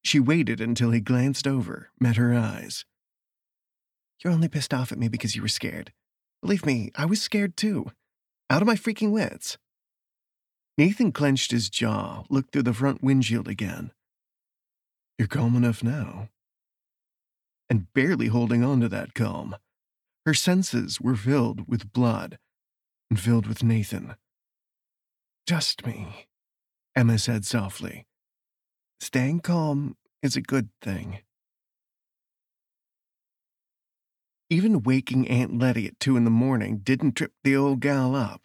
She waited until he glanced over, met her eyes. You're only pissed off at me because you were scared. Believe me, I was scared too. Out of my freaking wits. Nathan clenched his jaw, looked through the front windshield again. You're calm enough now. And barely holding on to that calm, her senses were filled with blood and filled with Nathan. Just me, Emma said softly. Staying calm is a good thing. Even waking Aunt Letty at two in the morning didn't trip the old gal up.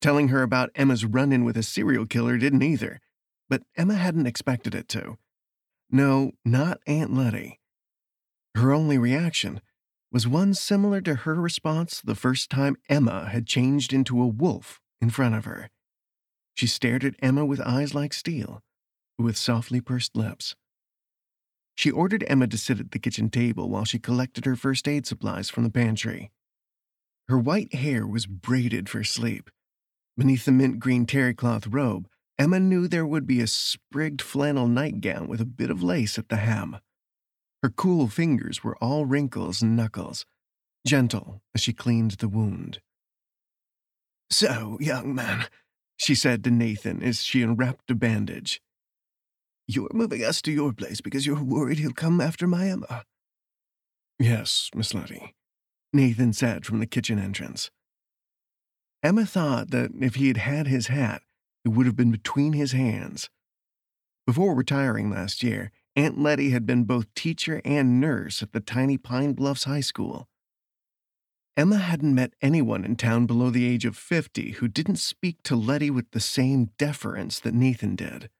Telling her about Emma's run in with a serial killer didn't either, but Emma hadn't expected it to. No, not Aunt Letty. Her only reaction was one similar to her response the first time Emma had changed into a wolf in front of her. She stared at Emma with eyes like steel, with softly pursed lips. She ordered Emma to sit at the kitchen table while she collected her first aid supplies from the pantry. Her white hair was braided for sleep, Beneath the mint green terry cloth robe, Emma knew there would be a sprigged flannel nightgown with a bit of lace at the hem. Her cool fingers were all wrinkles and knuckles, gentle as she cleaned the wound. So, young man, she said to Nathan as she unwrapped a bandage, you're moving us to your place because you're worried he'll come after my Emma. Yes, Miss Letty, Nathan said from the kitchen entrance. Emma thought that if he had had his hat, it would have been between his hands. Before retiring last year, Aunt Letty had been both teacher and nurse at the tiny Pine Bluffs High School. Emma hadn't met anyone in town below the age of 50 who didn't speak to Letty with the same deference that Nathan did.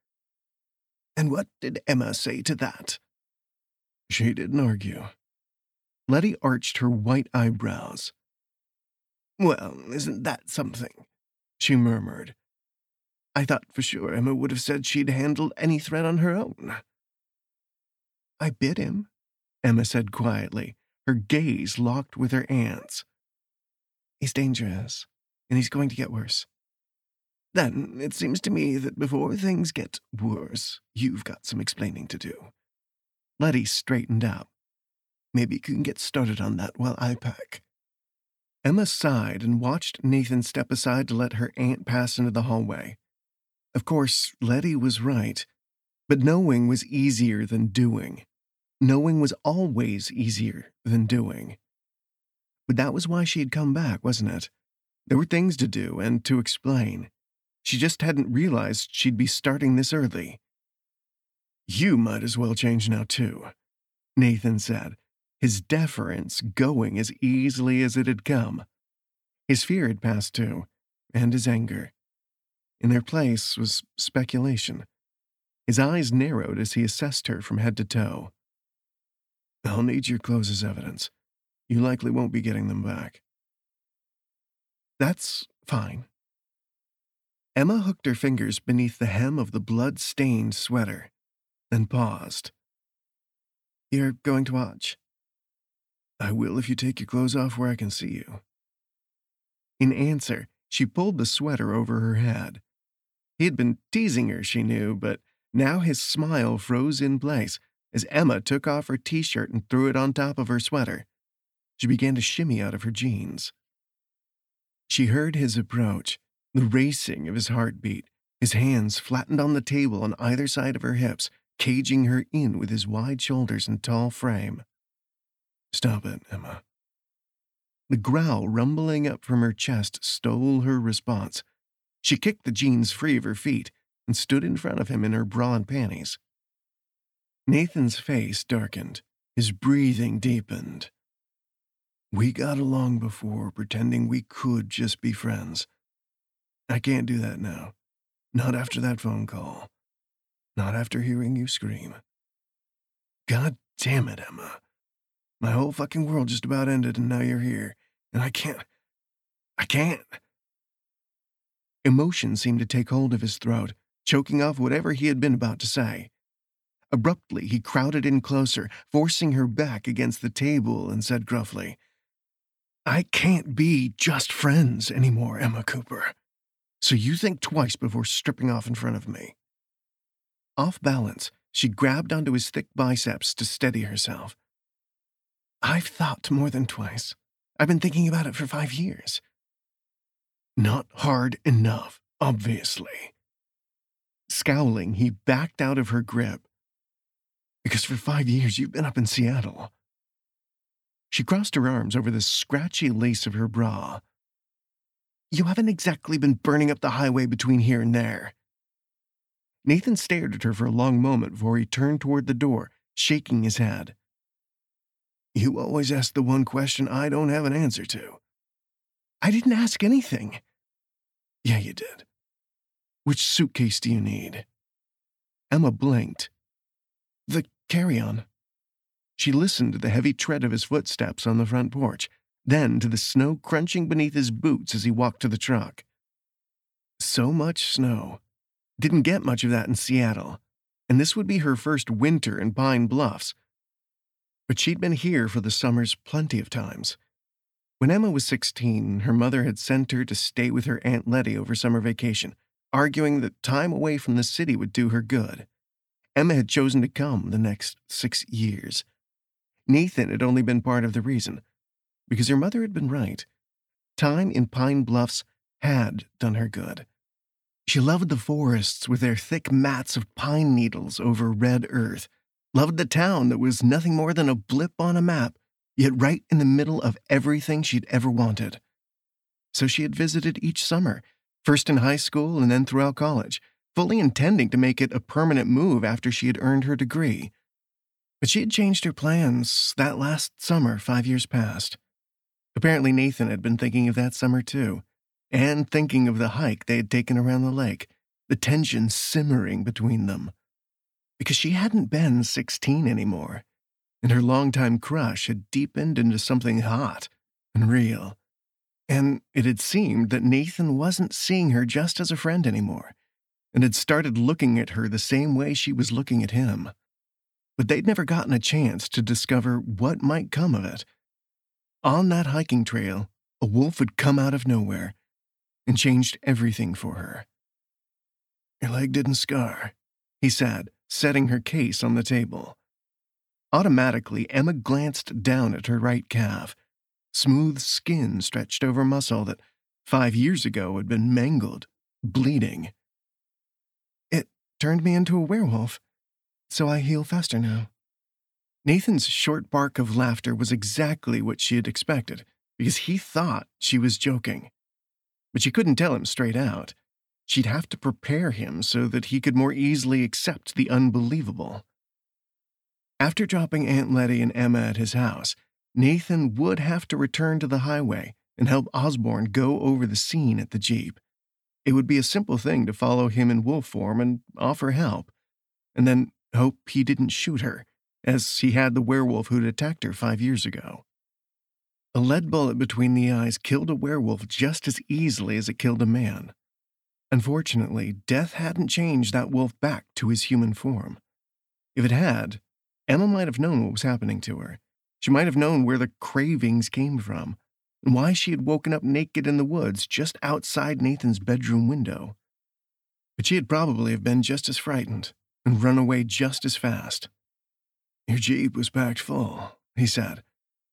And what did Emma say to that? She didn't argue. Letty arched her white eyebrows. Well, isn't that something? She murmured. I thought for sure Emma would have said she'd handled any threat on her own. I bid him, Emma said quietly, her gaze locked with her aunt's. He's dangerous, and he's going to get worse. Then it seems to me that before things get worse, you've got some explaining to do. Letty straightened up. Maybe you can get started on that while I pack. Emma sighed and watched Nathan step aside to let her aunt pass into the hallway. Of course, Letty was right, but knowing was easier than doing. Knowing was always easier than doing. But that was why she had come back, wasn't it? There were things to do and to explain. She just hadn't realized she'd be starting this early. You might as well change now, too, Nathan said, his deference going as easily as it had come. His fear had passed too, and his anger. In their place was speculation. His eyes narrowed as he assessed her from head to toe. I'll need your clothes as evidence. You likely won't be getting them back. That's fine. Emma hooked her fingers beneath the hem of the blood stained sweater, then paused. You're going to watch? I will if you take your clothes off where I can see you. In answer, she pulled the sweater over her head. He had been teasing her, she knew, but now his smile froze in place as Emma took off her t shirt and threw it on top of her sweater. She began to shimmy out of her jeans. She heard his approach, the racing of his heartbeat, his hands flattened on the table on either side of her hips, caging her in with his wide shoulders and tall frame. Stop it, Emma. The growl rumbling up from her chest stole her response. She kicked the jeans free of her feet and stood in front of him in her bra and panties. Nathan's face darkened, his breathing deepened. We got along before, pretending we could just be friends. I can't do that now. Not after that phone call. Not after hearing you scream. God damn it, Emma. My whole fucking world just about ended and now you're here. And I can't. I can't. Emotion seemed to take hold of his throat, choking off whatever he had been about to say. Abruptly, he crowded in closer, forcing her back against the table, and said gruffly, I can't be just friends anymore, Emma Cooper. So you think twice before stripping off in front of me. Off balance, she grabbed onto his thick biceps to steady herself. I've thought more than twice. I've been thinking about it for five years. Not hard enough, obviously. Scowling, he backed out of her grip. Because for five years you've been up in Seattle. She crossed her arms over the scratchy lace of her bra. You haven't exactly been burning up the highway between here and there. Nathan stared at her for a long moment before he turned toward the door, shaking his head. You always ask the one question I don't have an answer to. I didn't ask anything. Yeah, you did. Which suitcase do you need? Emma blinked. The carry on. She listened to the heavy tread of his footsteps on the front porch, then to the snow crunching beneath his boots as he walked to the truck. So much snow. Didn't get much of that in Seattle, and this would be her first winter in Pine Bluffs. But she'd been here for the summers plenty of times. When Emma was 16, her mother had sent her to stay with her Aunt Letty over summer vacation, arguing that time away from the city would do her good. Emma had chosen to come the next six years. Nathan had only been part of the reason, because her mother had been right. Time in Pine Bluffs had done her good. She loved the forests with their thick mats of pine needles over red earth, loved the town that was nothing more than a blip on a map, yet right in the middle of everything she'd ever wanted. So she had visited each summer, first in high school and then throughout college, fully intending to make it a permanent move after she had earned her degree. But she had changed her plans that last summer, five years past. Apparently, Nathan had been thinking of that summer too, and thinking of the hike they had taken around the lake, the tension simmering between them. Because she hadn't been 16 anymore, and her longtime crush had deepened into something hot and real. And it had seemed that Nathan wasn't seeing her just as a friend anymore, and had started looking at her the same way she was looking at him. But they'd never gotten a chance to discover what might come of it on that hiking trail, a wolf had come out of nowhere and changed everything for her. Your leg didn't scar, he said, setting her case on the table. Automatically, Emma glanced down at her right calf. Smooth skin stretched over muscle that five years ago had been mangled, bleeding. It turned me into a werewolf, so I heal faster now. Nathan's short bark of laughter was exactly what she had expected, because he thought she was joking. But she couldn't tell him straight out. She'd have to prepare him so that he could more easily accept the unbelievable. After dropping Aunt Letty and Emma at his house, Nathan would have to return to the highway and help Osborne go over the scene at the Jeep. It would be a simple thing to follow him in wolf form and offer help, and then hope he didn't shoot her as he had the werewolf who'd attacked her five years ago. A lead bullet between the eyes killed a werewolf just as easily as it killed a man. Unfortunately, death hadn't changed that wolf back to his human form. If it had, Emma might have known what was happening to her. She might have known where the cravings came from, and why she had woken up naked in the woods just outside Nathan's bedroom window. But she would probably have been just as frightened and run away just as fast. Your Jeep was packed full, he said,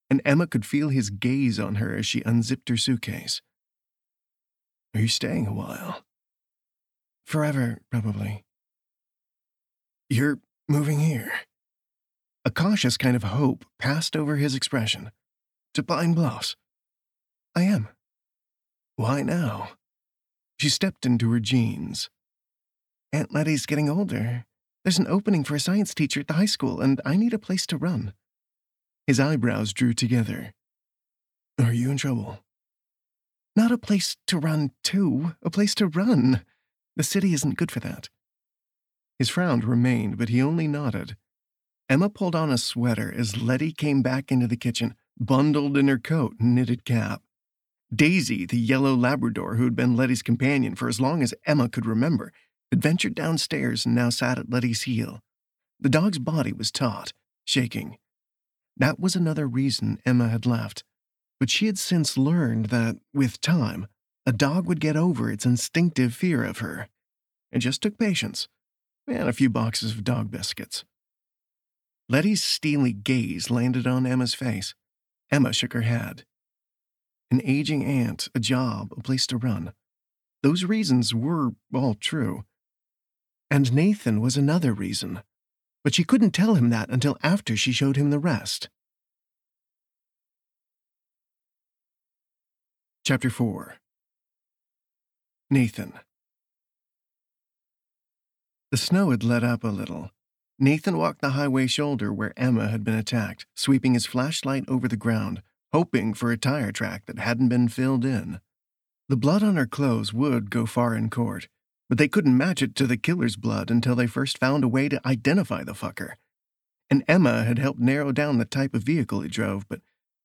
and Emma could feel his gaze on her as she unzipped her suitcase. Are you staying a while? Forever, probably. You're moving here. A cautious kind of hope passed over his expression. To Pine Bluffs. I am. Why now? She stepped into her jeans. Aunt Letty's getting older. There's an opening for a science teacher at the high school, and I need a place to run. His eyebrows drew together. Are you in trouble? Not a place to run to, a place to run. The city isn't good for that. His frown remained, but he only nodded. Emma pulled on a sweater as Letty came back into the kitchen, bundled in her coat and knitted cap. Daisy, the yellow Labrador who had been Letty's companion for as long as Emma could remember, had ventured downstairs and now sat at Letty's heel. The dog's body was taut, shaking. That was another reason Emma had left, but she had since learned that, with time, a dog would get over its instinctive fear of her. It just took patience and a few boxes of dog biscuits. Letty's steely gaze landed on Emma's face. Emma shook her head. An aging aunt, a job, a place to run. Those reasons were all true. And Nathan was another reason. But she couldn't tell him that until after she showed him the rest. Chapter 4 Nathan The snow had let up a little. Nathan walked the highway shoulder where Emma had been attacked, sweeping his flashlight over the ground, hoping for a tire track that hadn't been filled in. The blood on her clothes would go far in court, but they couldn't match it to the killer's blood until they first found a way to identify the fucker. And Emma had helped narrow down the type of vehicle he drove, but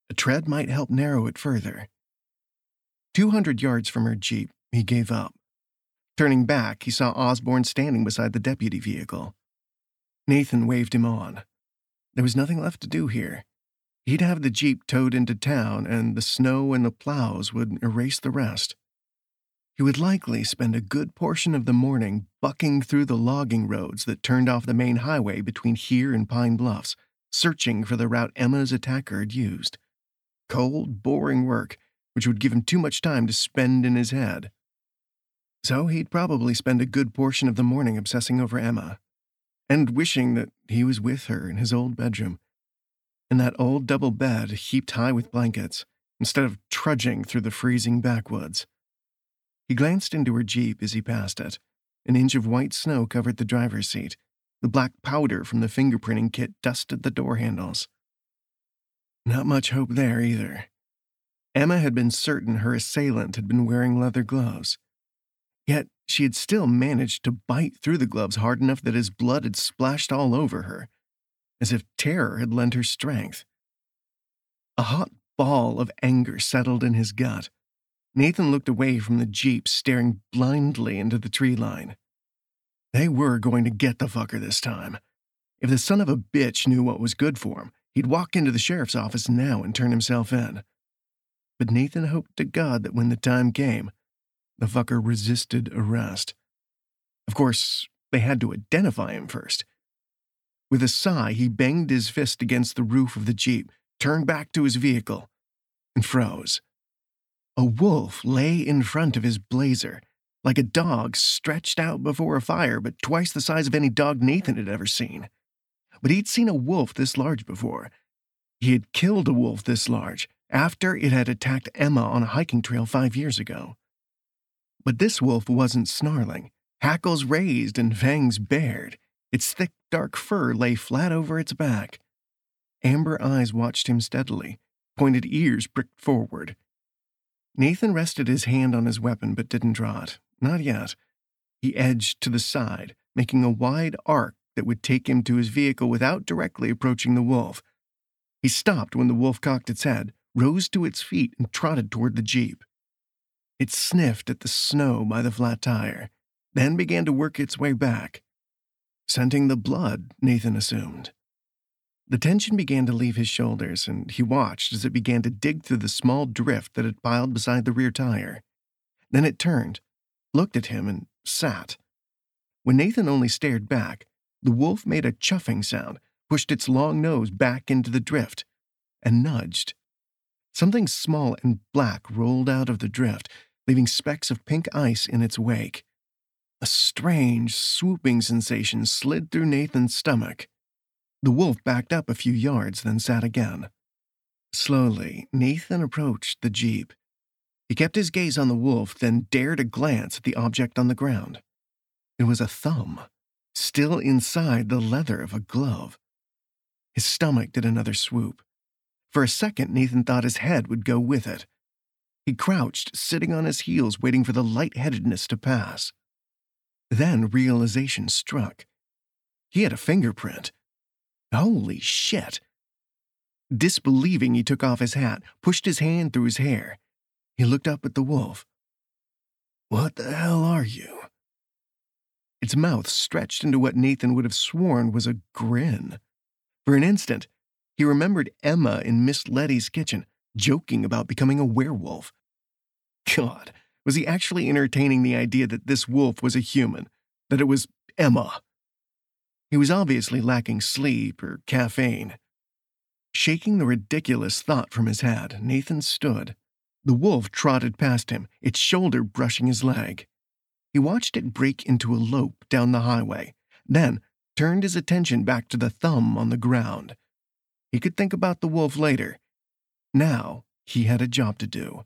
a tread might help narrow it further. Two hundred yards from her Jeep, he gave up. Turning back, he saw Osborne standing beside the deputy vehicle. Nathan waved him on. There was nothing left to do here. He'd have the Jeep towed into town, and the snow and the plows would erase the rest. He would likely spend a good portion of the morning bucking through the logging roads that turned off the main highway between here and Pine Bluffs, searching for the route Emma's attacker had used. Cold, boring work, which would give him too much time to spend in his head. So he'd probably spend a good portion of the morning obsessing over Emma, and wishing that he was with her in his old bedroom, in that old double bed heaped high with blankets, instead of trudging through the freezing backwoods. He glanced into her Jeep as he passed it. An inch of white snow covered the driver's seat. The black powder from the fingerprinting kit dusted the door handles. Not much hope there either. Emma had been certain her assailant had been wearing leather gloves. Yet she had still managed to bite through the gloves hard enough that his blood had splashed all over her, as if terror had lent her strength. A hot ball of anger settled in his gut. Nathan looked away from the Jeep, staring blindly into the tree line. They were going to get the fucker this time. If the son of a bitch knew what was good for him, he'd walk into the sheriff's office now and turn himself in. But Nathan hoped to God that when the time came, the fucker resisted arrest. Of course, they had to identify him first. With a sigh, he banged his fist against the roof of the Jeep, turned back to his vehicle, and froze. A wolf lay in front of his blazer, like a dog stretched out before a fire, but twice the size of any dog Nathan had ever seen. But he'd seen a wolf this large before. He had killed a wolf this large after it had attacked Emma on a hiking trail five years ago. But this wolf wasn't snarling, hackles raised and fangs bared. Its thick, dark fur lay flat over its back. Amber eyes watched him steadily, pointed ears pricked forward, Nathan rested his hand on his weapon but didn't draw it. Not yet. He edged to the side, making a wide arc that would take him to his vehicle without directly approaching the wolf. He stopped when the wolf cocked its head, rose to its feet, and trotted toward the Jeep. It sniffed at the snow by the flat tire, then began to work its way back. Scenting the blood, Nathan assumed. The tension began to leave his shoulders, and he watched as it began to dig through the small drift that had piled beside the rear tire. Then it turned, looked at him, and sat. When Nathan only stared back, the wolf made a chuffing sound, pushed its long nose back into the drift, and nudged. Something small and black rolled out of the drift, leaving specks of pink ice in its wake. A strange, swooping sensation slid through Nathan's stomach. The wolf backed up a few yards, then sat again. Slowly, Nathan approached the jeep. He kept his gaze on the wolf, then dared a glance at the object on the ground. It was a thumb, still inside the leather of a glove. His stomach did another swoop. For a second, Nathan thought his head would go with it. He crouched, sitting on his heels, waiting for the lightheadedness to pass. Then realization struck. He had a fingerprint. Holy shit. Disbelieving, he took off his hat, pushed his hand through his hair. He looked up at the wolf. What the hell are you? Its mouth stretched into what Nathan would have sworn was a grin. For an instant, he remembered Emma in Miss Letty's kitchen, joking about becoming a werewolf. God, was he actually entertaining the idea that this wolf was a human, that it was Emma? He was obviously lacking sleep or caffeine. Shaking the ridiculous thought from his head, Nathan stood. The wolf trotted past him, its shoulder brushing his leg. He watched it break into a lope down the highway, then turned his attention back to the thumb on the ground. He could think about the wolf later. Now he had a job to do.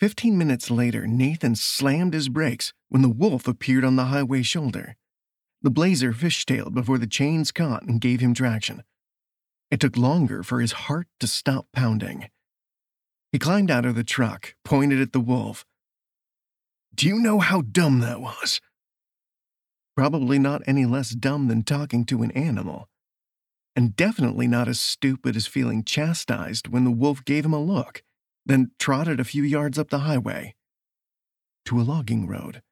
Fifteen minutes later, Nathan slammed his brakes when the wolf appeared on the highway shoulder. The blazer fishtailed before the chains caught and gave him traction. It took longer for his heart to stop pounding. He climbed out of the truck, pointed at the wolf. Do you know how dumb that was? Probably not any less dumb than talking to an animal. And definitely not as stupid as feeling chastised when the wolf gave him a look then trotted a few yards up the highway to a logging road.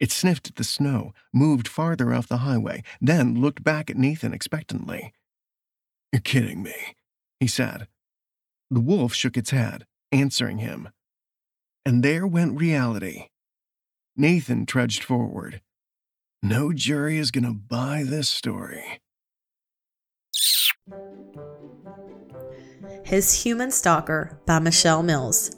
It sniffed at the snow, moved farther off the highway, then looked back at Nathan expectantly. You're kidding me, he said. The wolf shook its head, answering him. and there went reality. Nathan trudged forward. No jury is going to buy this story. His Human Stalker by Michelle Mills.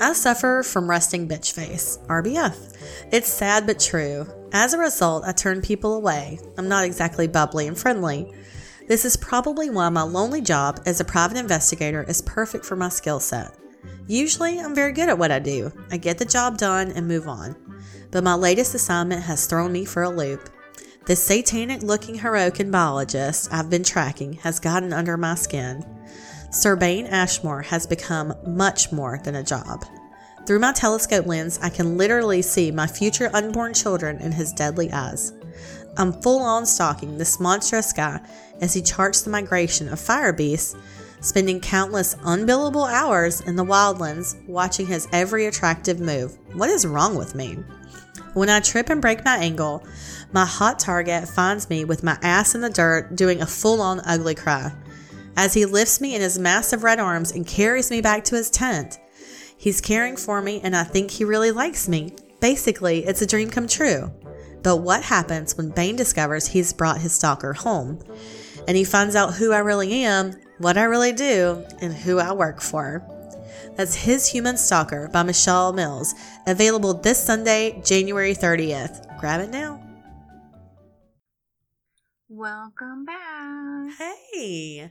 I suffer from resting bitch face, RBF. It's sad but true. As a result, I turn people away. I'm not exactly bubbly and friendly. This is probably why my lonely job as a private investigator is perfect for my skill set. Usually, I'm very good at what I do. I get the job done and move on. But my latest assignment has thrown me for a loop. The satanic looking Hirokin biologist I've been tracking has gotten under my skin. Sir Bain Ashmore has become much more than a job. Through my telescope lens, I can literally see my future unborn children in his deadly eyes. I'm full on stalking this monstrous guy as he charts the migration of fire beasts, spending countless unbillable hours in the wildlands watching his every attractive move. What is wrong with me? When I trip and break my ankle, my hot target finds me with my ass in the dirt doing a full on ugly cry. As he lifts me in his massive red arms and carries me back to his tent, he's caring for me and I think he really likes me. Basically, it's a dream come true. But what happens when Bain discovers he's brought his stalker home and he finds out who I really am, what I really do, and who I work for? That's His Human Stalker by Michelle Mills, available this Sunday, January 30th. Grab it now. Welcome back. Hey.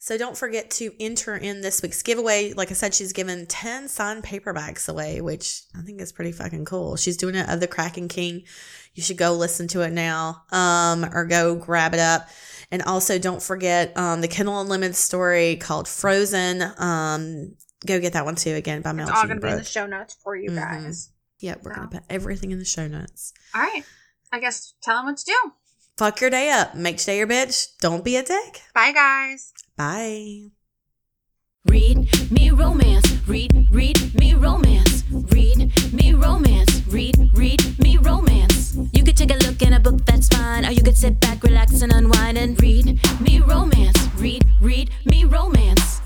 So don't forget to enter in this week's giveaway. Like I said, she's given 10 signed paperbacks away, which I think is pretty fucking cool. She's doing it of the Kraken King. You should go listen to it now um, or go grab it up. And also don't forget um, the Kindle Unlimited story called Frozen. Um, go get that one too again by Mel. It's all going to be in the show notes for you Mhm. guys. Yep, we're So. going to put everything in the show notes. All right. I guess tell them what to do. Fuck your day up. Make today your bitch. Don't be a dick. Bye, guys. Bye. Read me romance. Read, read me romance. Read me romance. Read, read me romance. You could take a look in a book, that's fine. Or you could sit back, relax, and unwind and read me romance. Read, read me romance.